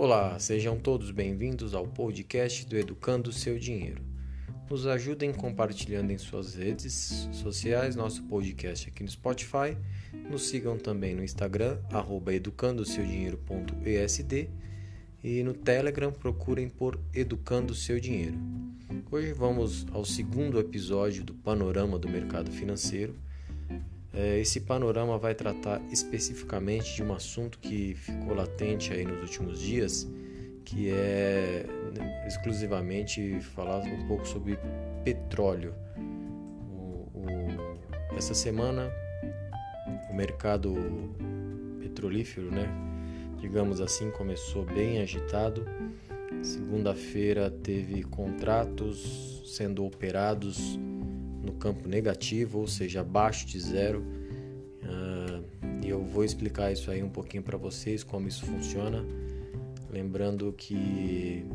Olá, sejam todos bem-vindos ao podcast do Educando Seu Dinheiro. Nos ajudem compartilhando em suas redes sociais nosso podcast aqui no Spotify. Nos sigam também no Instagram, educandoseudinheiro.esd e no Telegram procurem por Educando Seu Dinheiro. Hoje vamos ao segundo episódio do Panorama do Mercado Financeiro esse panorama vai tratar especificamente de um assunto que ficou latente aí nos últimos dias, que é né, exclusivamente falar um pouco sobre petróleo. O, o, essa semana o mercado petrolífero, né, digamos assim, começou bem agitado. Segunda-feira teve contratos sendo operados no campo negativo, ou seja, abaixo de zero. Uh, e eu vou explicar isso aí um pouquinho para vocês, como isso funciona. Lembrando que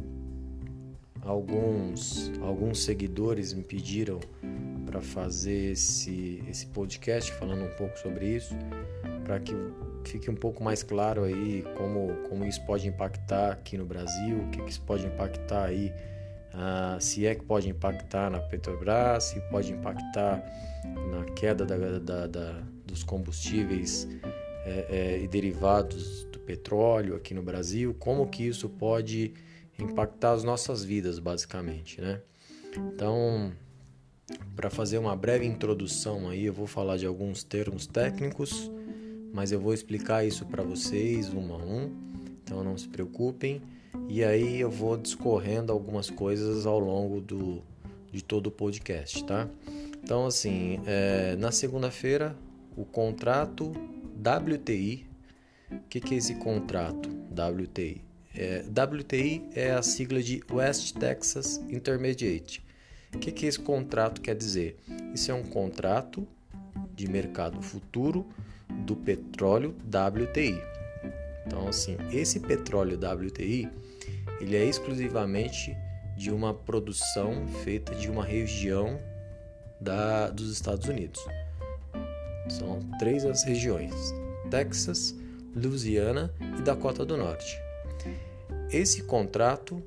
alguns, alguns seguidores me pediram para fazer esse, esse podcast falando um pouco sobre isso, para que fique um pouco mais claro aí como, como isso pode impactar aqui no Brasil, o que, que isso pode impactar aí ah, se é que pode impactar na Petrobras, se pode impactar na queda da, da, da, dos combustíveis é, é, e derivados do petróleo aqui no Brasil, como que isso pode impactar as nossas vidas, basicamente, né? Então, para fazer uma breve introdução aí, eu vou falar de alguns termos técnicos, mas eu vou explicar isso para vocês um a um, então não se preocupem. E aí eu vou discorrendo algumas coisas ao longo do, de todo o podcast, tá? Então, assim, é, na segunda-feira, o contrato WTI. O que, que é esse contrato WTI? É, WTI é a sigla de West Texas Intermediate. O que, que esse contrato quer dizer? Isso é um contrato de mercado futuro do petróleo WTI. Então, assim, esse petróleo WTI ele é exclusivamente de uma produção feita de uma região da, dos Estados Unidos. São três as regiões: Texas, Louisiana e Dakota do Norte. Esse contrato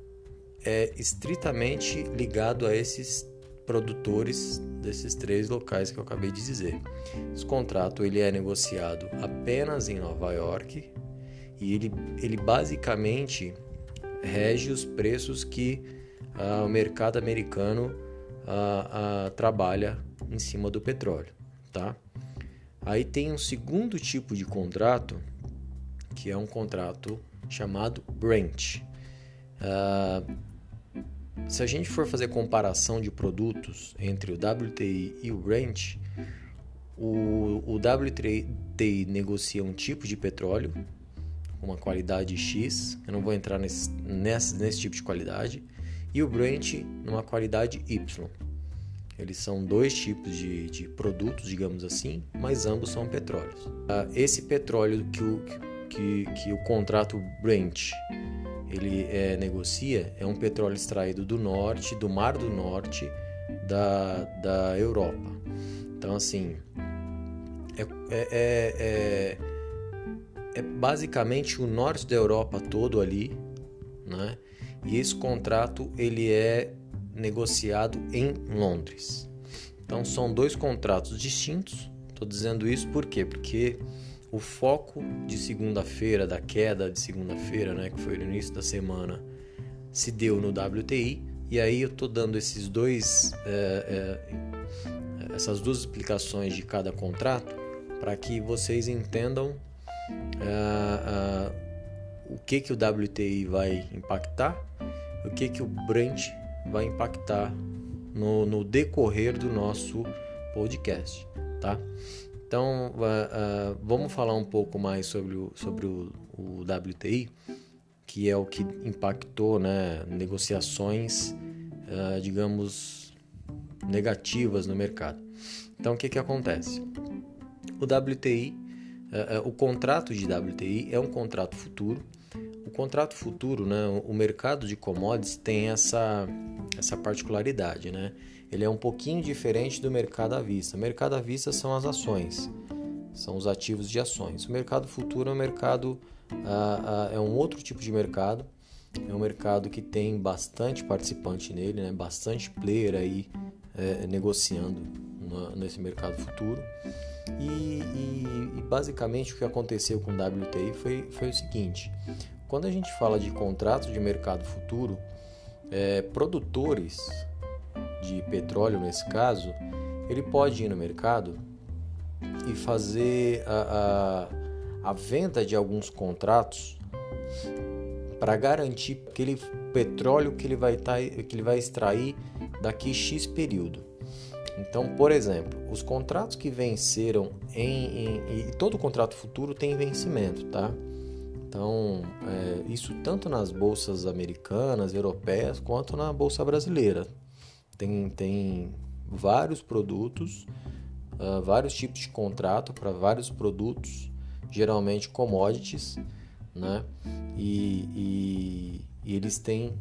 é estritamente ligado a esses produtores desses três locais que eu acabei de dizer. Esse contrato ele é negociado apenas em Nova York e ele, ele basicamente rege os preços que ah, o mercado americano ah, ah, trabalha em cima do petróleo, tá? Aí tem um segundo tipo de contrato que é um contrato chamado Brent. se a gente for fazer comparação de produtos entre o WTI e o Brent, o, o WTI negocia um tipo de petróleo uma qualidade X, eu não vou entrar nesse, nesse, nesse tipo de qualidade, e o Brent numa qualidade Y. Eles são dois tipos de, de produtos, digamos assim, mas ambos são petróleos. Ah, esse petróleo que o, que, que o contrato Brent ele é, negocia é um petróleo extraído do norte, do Mar do Norte da, da Europa. Então, assim, é, é, é, é basicamente o norte da Europa todo ali, né? E esse contrato ele é negociado em Londres. Então são dois contratos distintos. Estou dizendo isso por quê? Porque o foco de segunda-feira, da queda de segunda-feira, né, que foi no início da semana, se deu no WTI. E aí eu estou dando esses dois, é, é, essas duas explicações de cada contrato para que vocês entendam uh, uh, o que, que o WTI vai impactar, o que, que o Brent vai impactar no, no decorrer do nosso podcast, tá? Então, uh, vamos falar um pouco mais sobre o, sobre o, o WTI, que é o que impactou né, negociações, uh, digamos, negativas no mercado. Então, o que, que acontece? O WTI o contrato de WTI é um contrato futuro. O contrato futuro, né, o mercado de commodities tem essa, essa particularidade, né? Ele é um pouquinho diferente do mercado à vista. O mercado à vista são as ações. são os ativos de ações. O mercado futuro é um mercado ah, ah, é um outro tipo de mercado, é um mercado que tem bastante participante nele, né? bastante player aí é, negociando nesse mercado futuro. E, e, e, basicamente o que aconteceu com o WTI foi, foi o seguinte: quando a gente fala de contratos de mercado futuro, é, produtores de petróleo nesse caso, ele pode ir no mercado e fazer a, a, a venda de alguns contratos para garantir aquele petróleo que ele vai tá, que ele vai extrair daqui x período. Então, por exemplo, os contratos que venceram em, em e todo contrato futuro tem vencimento, tá? Então, é, isso tanto nas bolsas americanas, europeias, quanto na bolsa brasileira. Tem, tem vários produtos, uh, vários tipos de contrato para vários produtos, geralmente commodities, né? E, e, e eles têm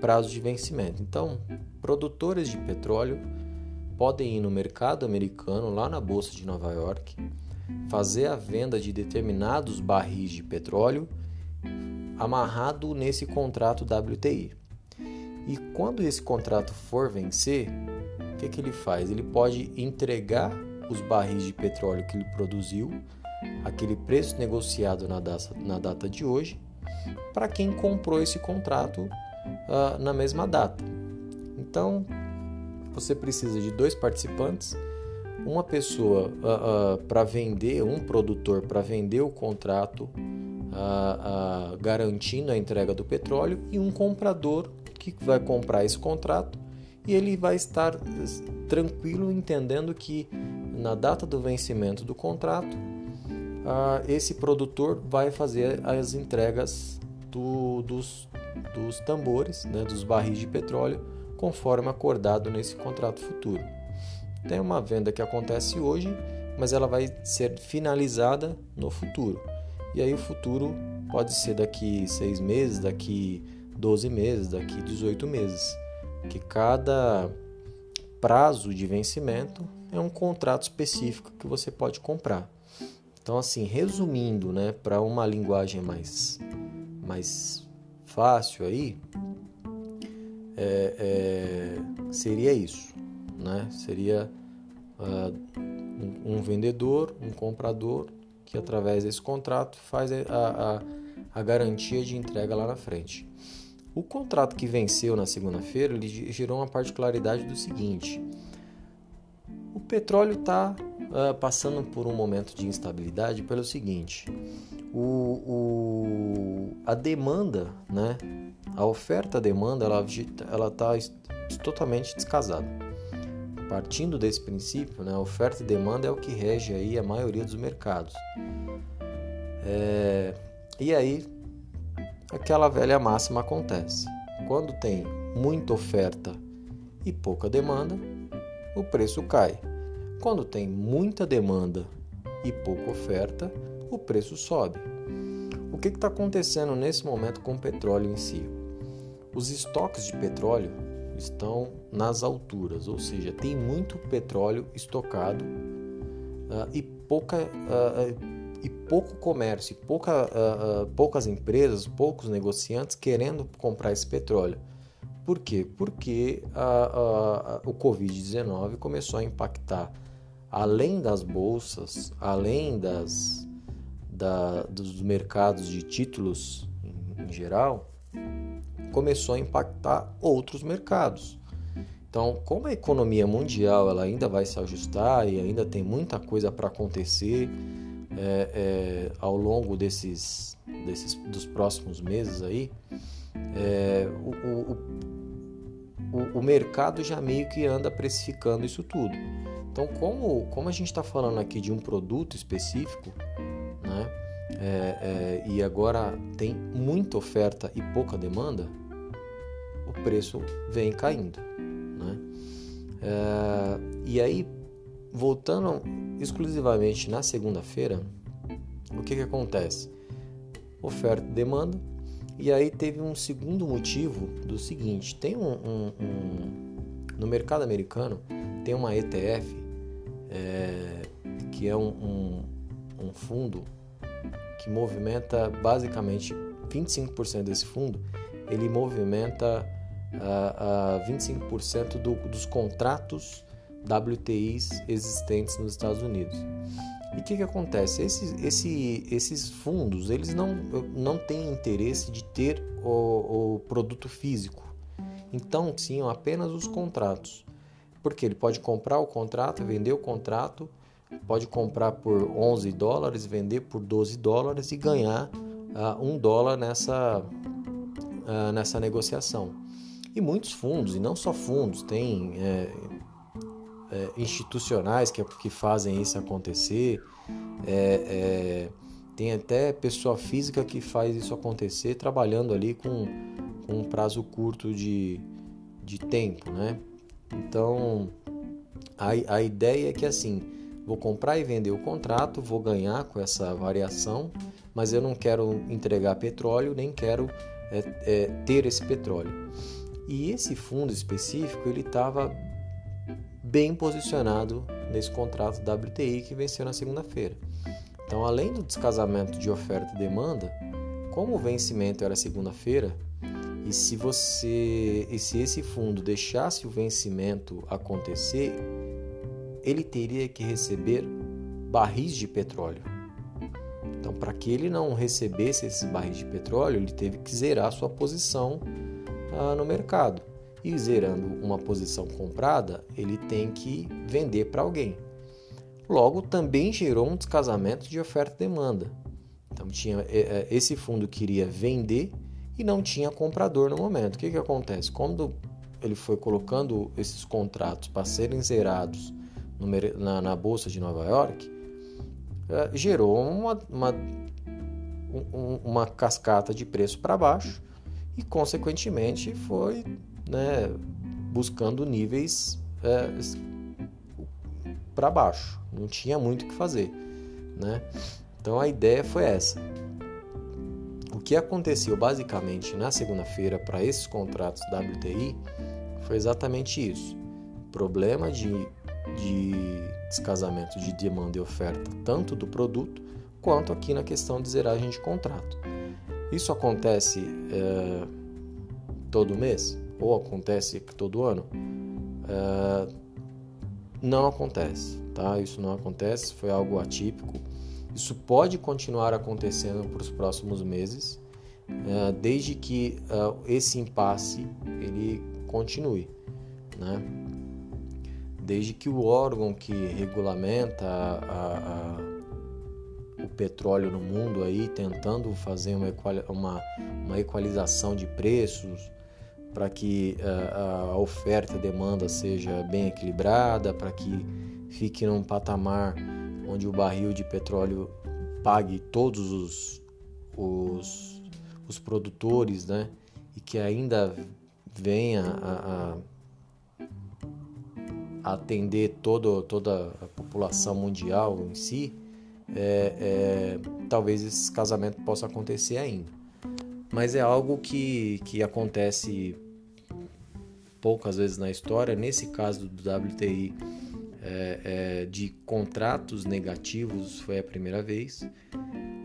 prazo de vencimento. Então, produtores de petróleo podem ir no mercado americano, lá na bolsa de Nova York, fazer a venda de determinados barris de petróleo amarrado nesse contrato WTI. E quando esse contrato for vencer, o que, que ele faz? Ele pode entregar os barris de petróleo que ele produziu, aquele preço negociado na data, na data de hoje, para quem comprou esse contrato uh, na mesma data. Então, você precisa de dois participantes, uma pessoa uh, uh, para vender, um produtor para vender o contrato, garantindo a entrega do petróleo, e um comprador que vai comprar esse contrato e ele vai estar tranquilo entendendo que na data do vencimento do contrato esse produtor vai fazer as entregas do, dos, dos tambores, né, dos barris de petróleo, conforme acordado nesse contrato futuro. Tem uma venda que acontece hoje, mas ela vai ser finalizada no futuro. E aí o futuro pode ser daqui seis meses, daqui 12 meses, daqui 18 meses, que cada prazo de vencimento é um contrato específico que você pode comprar. Então, assim, resumindo, né, para uma linguagem mais, mais fácil aí, é, é, seria isso, né? Seria uh, um, um, vendedor, um comprador que através desse contrato faz a, a, a garantia de entrega lá na frente. O contrato que venceu na segunda-feira ele gerou uma particularidade do seguinte: o petróleo está uh, passando por um momento de instabilidade pelo seguinte: o, o, a demanda, né, a oferta-demanda, ela está totalmente descasada. Partindo desse princípio, né, oferta e demanda é o que rege aí a maioria dos mercados. É, e aí aquela velha máxima acontece. Quando tem muita oferta e pouca demanda, o preço cai. Quando tem muita demanda e pouca oferta, o preço sobe. O que está acontecendo nesse momento com o petróleo em si? Os estoques de petróleo estão nas alturas, ou seja, tem muito petróleo estocado uh, e pouca uh, e pouco comércio, pouca, uh, poucas empresas, poucos negociantes querendo comprar esse petróleo. Por quê? Porque o Covid-19 começou a impactar além das bolsas, além das, da, dos mercados de títulos em, em geral, começou a impactar outros mercados. Então, como a economia mundial ela ainda vai se ajustar e ainda tem muita coisa para acontecer, é, é, ao longo desses, desses dos próximos meses aí, é, o, o, o, mercado já meio que anda precificando isso tudo. Então, como, como a gente está falando aqui de um produto específico, né, é, é, e agora tem muita oferta e pouca demanda, o preço vem caindo. Né? É, e aí, voltando exclusivamente na segunda-feira, o que, que acontece? Oferta e demanda. E aí teve um segundo motivo do seguinte: tem um, um, um no mercado americano tem uma ETF é, que é um, um fundo que movimenta basicamente 25% desse fundo, ele movimenta uh, uh, 25% do, dos contratos WTIs existentes nos Estados Unidos. E o que, que acontece? Esses, esse, esses fundos eles não, não têm interesse de ter o, o produto físico. Então, tinham apenas os contratos. Porque ele pode comprar o contrato, vender o contrato, pode comprar por 11 dólares, vender por 12 dólares e ganhar uh, um dólar nessa, uh, nessa negociação. E muitos fundos, e não só fundos, tem é, é, institucionais que, que fazem isso acontecer, é, tem até pessoa física que faz isso acontecer trabalhando ali com, com um prazo curto de, de tempo, né? Então, a, a ideia é que assim, vou comprar e vender o contrato, vou ganhar com essa variação, mas eu não quero entregar petróleo, nem quero é, é, ter esse petróleo. E esse fundo específico, ele estava bem posicionado nesse contrato WTI que venceu na segunda-feira. Então, além do descasamento de oferta e demanda, como o vencimento era segunda-feira, e se você e se esse fundo deixasse o vencimento acontecer, ele teria que receber barris de petróleo. Então, para que ele não recebesse esses barris de petróleo, ele teve que zerar sua posição ah, no mercado e zerando uma posição comprada, ele tem que vender para alguém. Logo, também gerou um descasamento de oferta e demanda. Então, tinha é, é, esse fundo queria vender e não tinha comprador no momento. O que, que acontece? Quando ele foi colocando esses contratos para serem zerados na, na, Bolsa de Nova York, é, gerou uma, uma, um, uma cascata de preço para baixo e, consequentemente, foi né, buscando níveis é, para baixo. Não tinha muito o que fazer. Né? Então a ideia foi essa. O que aconteceu basicamente na segunda-feira para esses contratos WTI foi exatamente isso: problema de, de descasamento de demanda e oferta, tanto do produto quanto aqui na questão de zeragem de contrato. Isso acontece é, todo mês? ou acontece todo ano? É, não acontece, tá? Isso não acontece, foi algo atípico. Isso pode continuar acontecendo para os próximos meses, é, desde que é, esse impasse ele continue, né? Desde que o órgão que regulamenta a, a, o petróleo no mundo aí tentando fazer uma, uma, uma equalização de preços, para que a oferta e a demanda seja bem equilibrada, para que fique num patamar onde o barril de petróleo pague todos os, os, os produtores, né? E que ainda venha a atender todo, toda a população mundial em si, é, é, talvez esse casamento possa acontecer ainda mas é algo que, que acontece poucas vezes na história. Nesse caso do WTI, é, é, de contratos negativos, foi a primeira vez.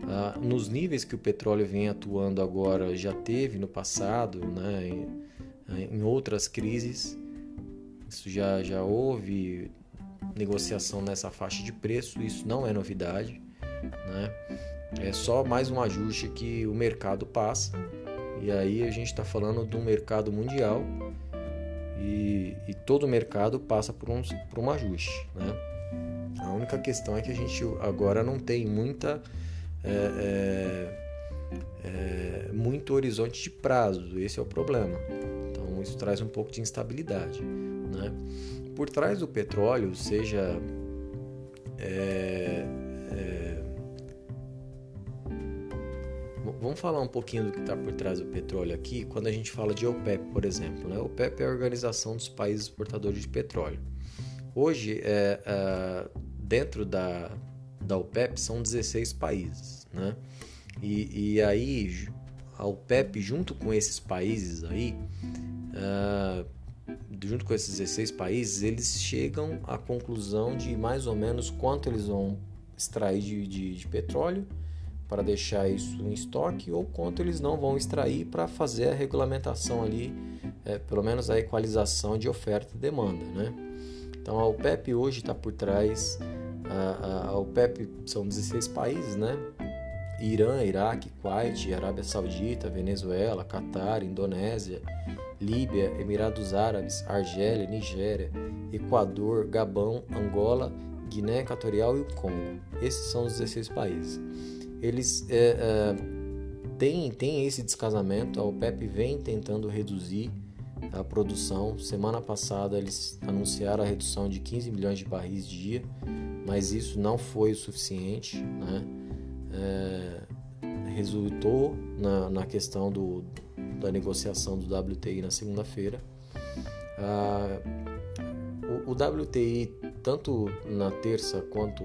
Ah, nos níveis que o petróleo vem atuando agora, já teve no passado, né, em, em outras crises, isso já, já houve negociação nessa faixa de preço, isso não é novidade. Né? É só mais um ajuste que o mercado passa. E aí a gente está falando um mercado mundial e, e todo mercado passa por um, por um ajuste. Né? A única questão é que a gente agora não tem muita. É, é, é, muito horizonte de prazo, esse é o problema. Então isso traz um pouco de instabilidade. Né? Por trás do petróleo, seja é, Vamos falar um pouquinho do que está por trás do petróleo aqui, quando a gente fala de OPEP, por exemplo. Né? OPEP é a Organização dos Países Exportadores de Petróleo. Hoje, é, é, dentro da, da OPEP, são 16 países. Né? E, e aí, a OPEP, junto com esses países aí, é, junto com esses 16 países, eles chegam à conclusão de mais ou menos quanto eles vão extrair de, de, de petróleo para deixar isso em estoque ou quanto eles não vão extrair para fazer a regulamentação ali, é, pelo menos a equalização de oferta e demanda, né? Então a OPEP hoje está por trás, a, a, a, OPEP são 16 países, né? Irã, Iraque, Kuwait, Arábia Saudita, Venezuela, Catar, Indonésia, Líbia, Emirados Árabes, Argélia, Nigéria, Equador, Gabão, Angola, Guiné Equatorial e o Congo. Esses são os 16 países eles é, é, têm, têm esse descasamento. A OPEP vem tentando reduzir a produção. Semana passada eles anunciaram a redução de 15 milhões de barris dia, mas isso não foi o suficiente. Né? É, resultou na, na questão do, da negociação do WTI na segunda-feira. Ah, o, o WTI, tanto na terça quanto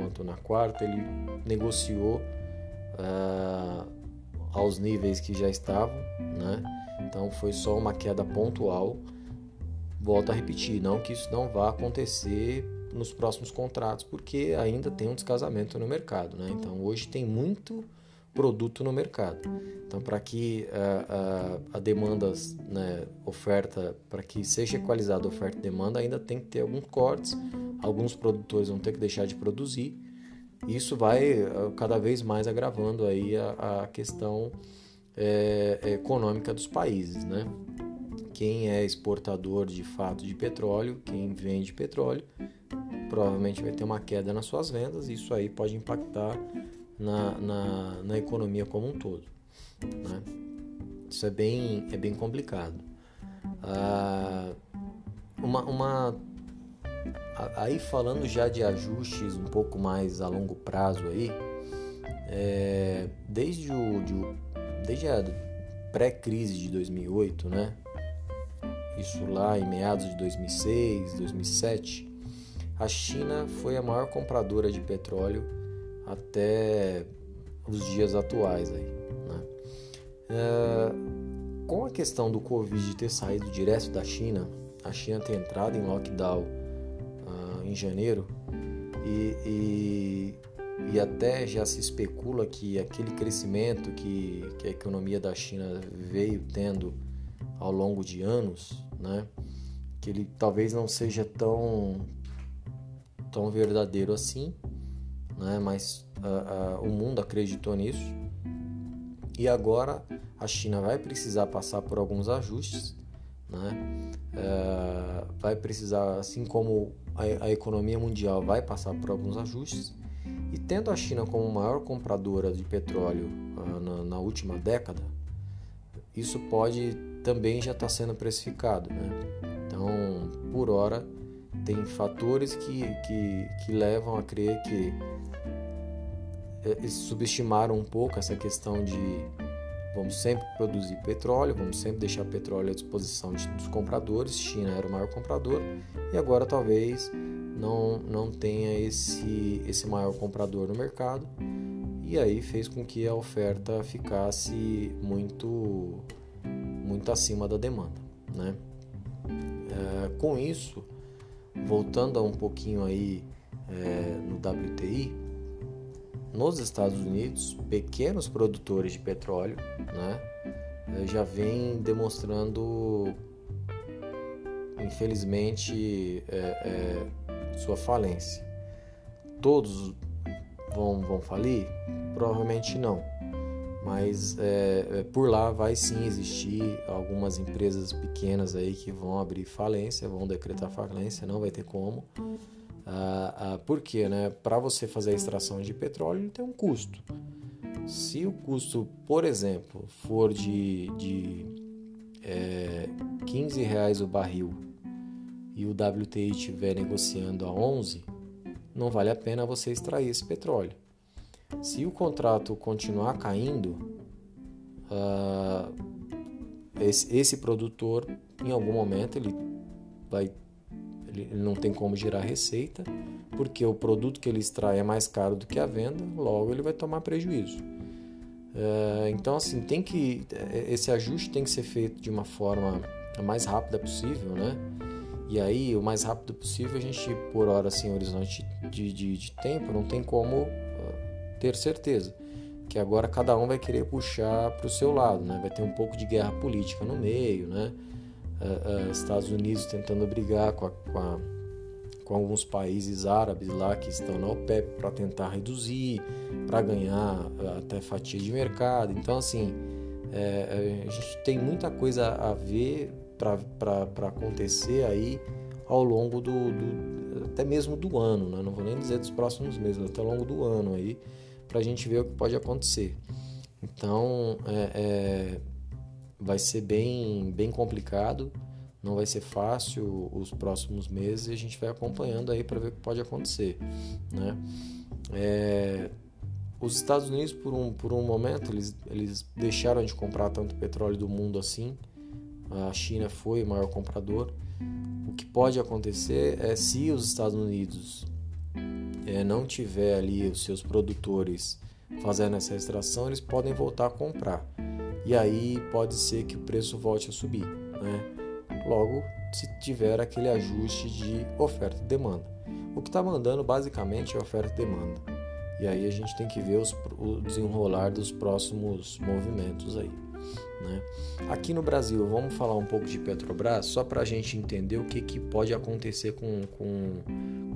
quanto na quarta, ele negociou uh, aos níveis que já estavam, né? Então foi só uma queda pontual. Volto a repetir, não que isso não vá acontecer nos próximos contratos, porque ainda tem um descasamento no mercado, né? Então hoje tem muito produto no mercado. Então, para que a, a, a demanda, né, oferta, para que seja equalizada a oferta e demanda, ainda tem que ter alguns cortes. Alguns produtores vão ter que deixar de produzir. Isso vai uh, cada vez mais agravando aí a, a questão econômica dos países, né? Quem é exportador de fato de petróleo, quem vende petróleo, provavelmente vai ter uma queda nas suas vendas. E isso aí pode impactar na, na, na economia como um todo. Né? Isso é bem, é bem complicado. Ah, uma, uma, aí falando já de ajustes um pouco mais a longo prazo aí, é, desde o de, desde a pré-crise de 2008, né? Isso lá em meados de 2006, 2007, a China foi a maior compradora de petróleo até os dias atuais aí. Né? É, com a questão do Covid ter saído direto da China, a China ter entrado em lockdown uh, em janeiro e, e, e, até já se especula que aquele crescimento que, que a economia da China veio tendo ao longo de anos, né, que ele talvez não seja tão, tão verdadeiro assim, né? mas uh, uh, o mundo acreditou nisso. E agora a China vai precisar passar por alguns ajustes, né? Uh, vai precisar, assim como a, a, economia mundial vai passar por alguns ajustes, e tendo a China como maior compradora de petróleo na, na, última década, isso pode também já estar tá sendo precificado. Né? Então, por hora, tem fatores que, que, que levam a crer que é, subestimaram um pouco essa questão de vamos sempre produzir petróleo, vamos sempre deixar petróleo à disposição de, dos compradores. China era o maior comprador e agora talvez não, não tenha esse, esse maior comprador no mercado e aí fez com que a oferta ficasse muito, muito acima da demanda. Né? É, com isso, voltando a um pouquinho aí é, no WTI, nos Estados Unidos, pequenos produtores de petróleo né, eh, já vêm demonstrando, infelizmente, é, é, sua falência. Todos vão, vão falir? Provavelmente não. Mas é, por lá vai sim existir algumas empresas pequenas aí que vão abrir falência, vão decretar falência, não vai ter como. Ah, ah, por quê? Né? Para você fazer a extração de petróleo, tem um custo. Se o custo, por exemplo, for de, de é, 15 reais o barril e o WTI estiver negociando a 11, não vale a pena você extrair esse petróleo. Se o contrato continuar caindo, uh, esse, esse, produtor, em algum momento, ele vai ele não tem como gerar receita, porque o produto que ele extrai é mais caro do que a venda, logo ele vai tomar prejuízo. É, então, assim, tem que esse ajuste tem que ser feito de uma forma a mais rápida possível, né? E aí, o mais rápido possível, a gente, por hora, assim, horizonte de, de, de tempo, não tem como uh, ter certeza. Que agora cada um vai querer puxar para o seu lado, né? Vai ter um pouco de guerra política no meio, né? Uh, uh, Estados Unidos tentando brigar com, a, com, a, com, alguns países árabes lá que estão na OPEP para tentar reduzir, para ganhar até fatia de mercado. Então, assim, é, a gente tem muita coisa a ver para acontecer aí ao longo do, do, até mesmo do ano, né? não vou nem dizer dos próximos meses, até ao longo do ano aí, para a gente ver o que pode acontecer. Então, é, é, vai ser bem, bem complicado, não vai ser fácil os próximos meses e a gente vai acompanhando aí para ver o que pode acontecer, né? É, os Estados Unidos, por um, por um momento, eles, eles deixaram de comprar tanto petróleo do mundo assim, a China foi o maior comprador. O que pode acontecer é se os Estados Unidos é, não tiver ali os seus produtores fazendo essa extração, eles podem voltar a comprar. E aí pode ser que o preço volte a subir. Né? Logo, se tiver aquele ajuste de oferta e demanda. O que está mandando basicamente é oferta e demanda. E aí a gente tem que ver os, o desenrolar dos próximos movimentos aí. Né? Aqui no Brasil, vamos falar um pouco de Petrobras, só para a gente entender o que, que pode acontecer com, com,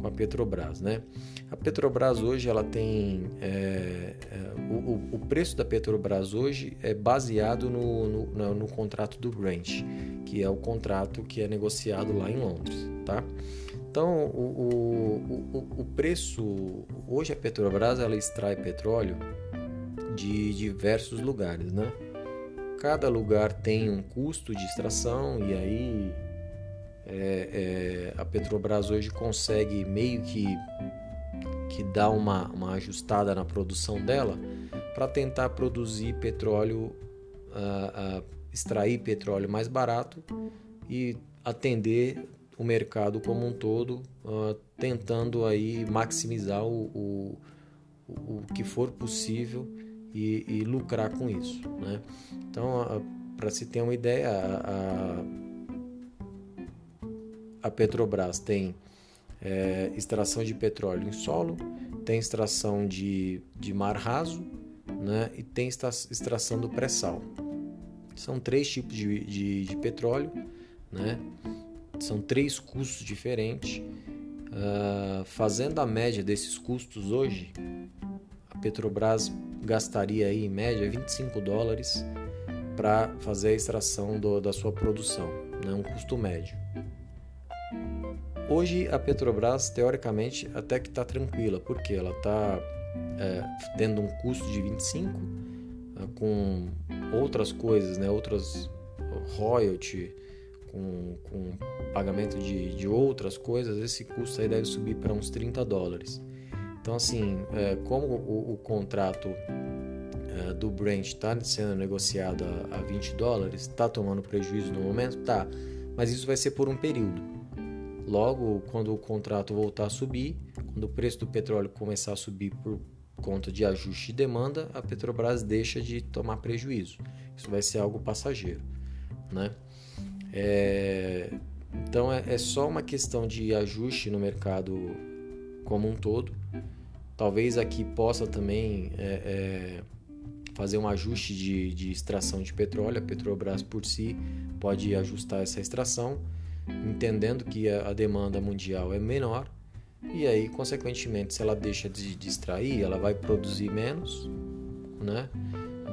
com, a Petrobras. Né? A Petrobras hoje ela tem. É, é, o, o, preço da Petrobras hoje é baseado no, no, no, contrato do Brent, que é o contrato que é negociado lá em Londres. Tá? Então, o, o, o preço. Hoje a Petrobras ela extrai petróleo de diversos lugares, né? cada lugar tem um custo de extração e aí é, é, a Petrobras hoje consegue meio que, que dar uma, uma ajustada na produção dela para tentar produzir petróleo, uh, uh, extrair petróleo mais barato e atender o mercado como um todo, uh, tentando aí maximizar o, o, o que for possível e, e lucrar com isso. Né? Então, para se ter uma ideia, a, a Petrobras tem é, extração de petróleo em solo, tem extração de, de mar raso né? e tem extração do pré-sal. São três tipos de, de, de, petróleo, né? são três custos diferentes. Uh, fazendo a média desses custos hoje, a Petrobras gastaria aí, em média 25 dólares para fazer a extração do, da sua produção, né? um custo médio. Hoje a Petrobras, teoricamente, até que está tranquila, porque ela está é, tendo um custo de 25 é, com outras coisas, né? outras royalty, com, com pagamento de, de outras coisas, esse custo aí deve subir para uns 30 dólares. Então, assim, é, como o, o contrato é, do Brent está sendo negociado a, a 20 dólares, está tomando prejuízo no momento? Tá, mas isso vai ser por um período. Logo, quando o contrato voltar a subir, quando o preço do petróleo começar a subir por conta de ajuste de demanda, a Petrobras deixa de tomar prejuízo. Isso vai ser algo passageiro, né? É, então é, é, só uma questão de ajuste no mercado como um todo. Talvez aqui possa também é, é, fazer um ajuste de, de extração de petróleo. A Petrobras por si pode ajustar essa extração, entendendo que a, demanda mundial é menor. E aí, consequentemente, se ela deixa de, de extrair, ela vai produzir menos, né?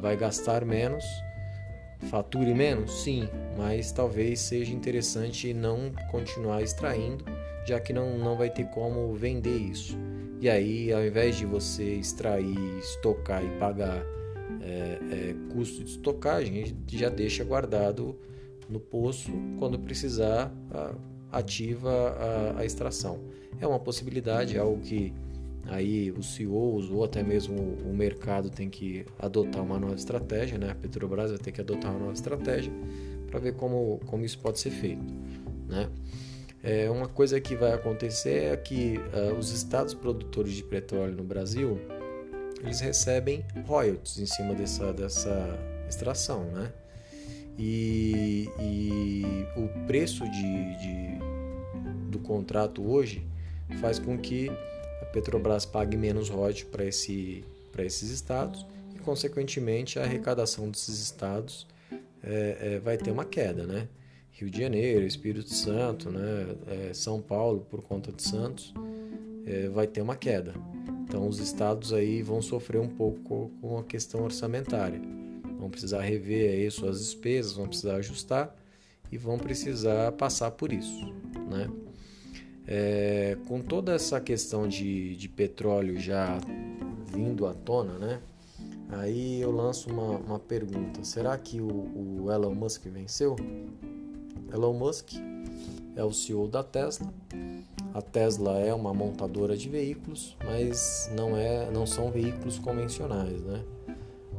vai gastar menos, fature menos? Sim, mas talvez seja interessante não continuar extraindo, já que não, não vai ter como vender isso. E aí, ao invés de você extrair, estocar e pagar é, é, custo de estocagem, já deixa guardado no poço, quando precisar, ativa a, a extração. É uma possibilidade, é algo que aí os CEOs ou até mesmo o mercado tem que adotar uma nova estratégia, né? A Petrobras vai ter que adotar uma nova estratégia para ver como, como isso pode ser feito, né? É, uma coisa que vai acontecer é que uh, os estados produtores de petróleo no Brasil eles recebem royalties em cima dessa, dessa extração, né? E, e o preço de, de do contrato hoje faz com que a Petrobras pague menos royalties para esse, esses estados e, consequentemente, a arrecadação desses estados é, é, vai ter uma queda, né? Rio de Janeiro, Espírito Santo, né? É, São Paulo, por conta de Santos, é, vai ter uma queda. Então, os estados aí vão sofrer um pouco com a questão orçamentária. Vão precisar rever aí suas despesas, vão precisar ajustar e vão precisar passar por isso, né? É, com toda essa questão de, de petróleo já vindo à tona, né? Aí eu lanço uma, uma pergunta: será que o, o Elon Musk venceu? Elon Musk é o CEO da Tesla. A Tesla é uma montadora de veículos, mas não, é, não são veículos convencionais, né?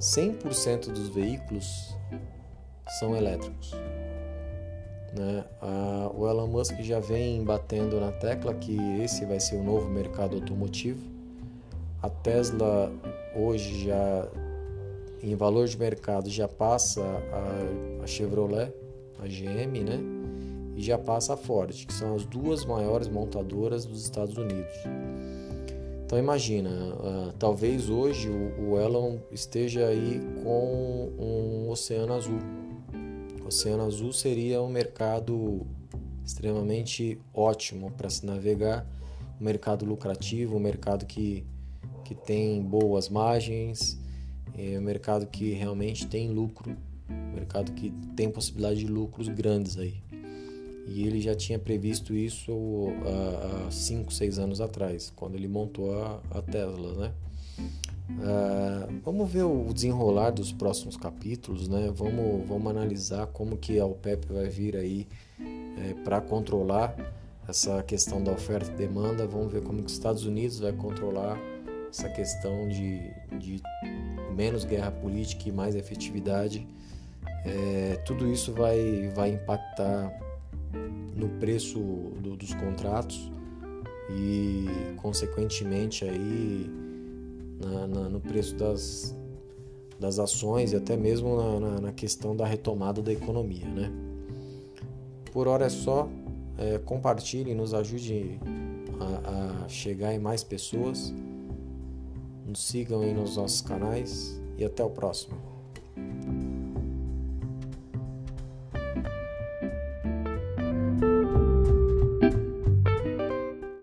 100% dos veículos são elétricos. Né? A, o Elon Musk já vem batendo na tecla que esse vai ser o novo mercado automotivo. A Tesla hoje já em valor de mercado já passa a, a Chevrolet, a GM, né? E já passa a Ford, que são as duas maiores montadoras dos Estados Unidos. Então imagina, uh, talvez hoje o, o Elon esteja aí com um oceano azul Oceano Azul seria um mercado extremamente ótimo para se navegar, um mercado lucrativo, um mercado que, que tem boas margens, é um mercado que realmente tem lucro, um mercado que tem possibilidade de lucros grandes aí. E ele já tinha previsto isso há 5, 6 anos atrás, quando ele montou a, a Tesla, né? Uh, vamos ver o desenrolar dos próximos capítulos, né? Vamos, vamos analisar como que a OPEP vai vir aí é, para controlar essa questão da oferta e demanda. Vamos ver como que os Estados Unidos vai controlar essa questão de, de menos guerra política e mais efetividade. É, tudo isso vai, vai impactar no preço do, dos contratos e, consequentemente, aí na, na, no preço das, das ações e até mesmo na, na, questão da retomada da economia. Né? Por hora é só, é, compartilhe, nos ajude a, a chegar em mais pessoas, nos sigam aí nos nossos canais e até o próximo.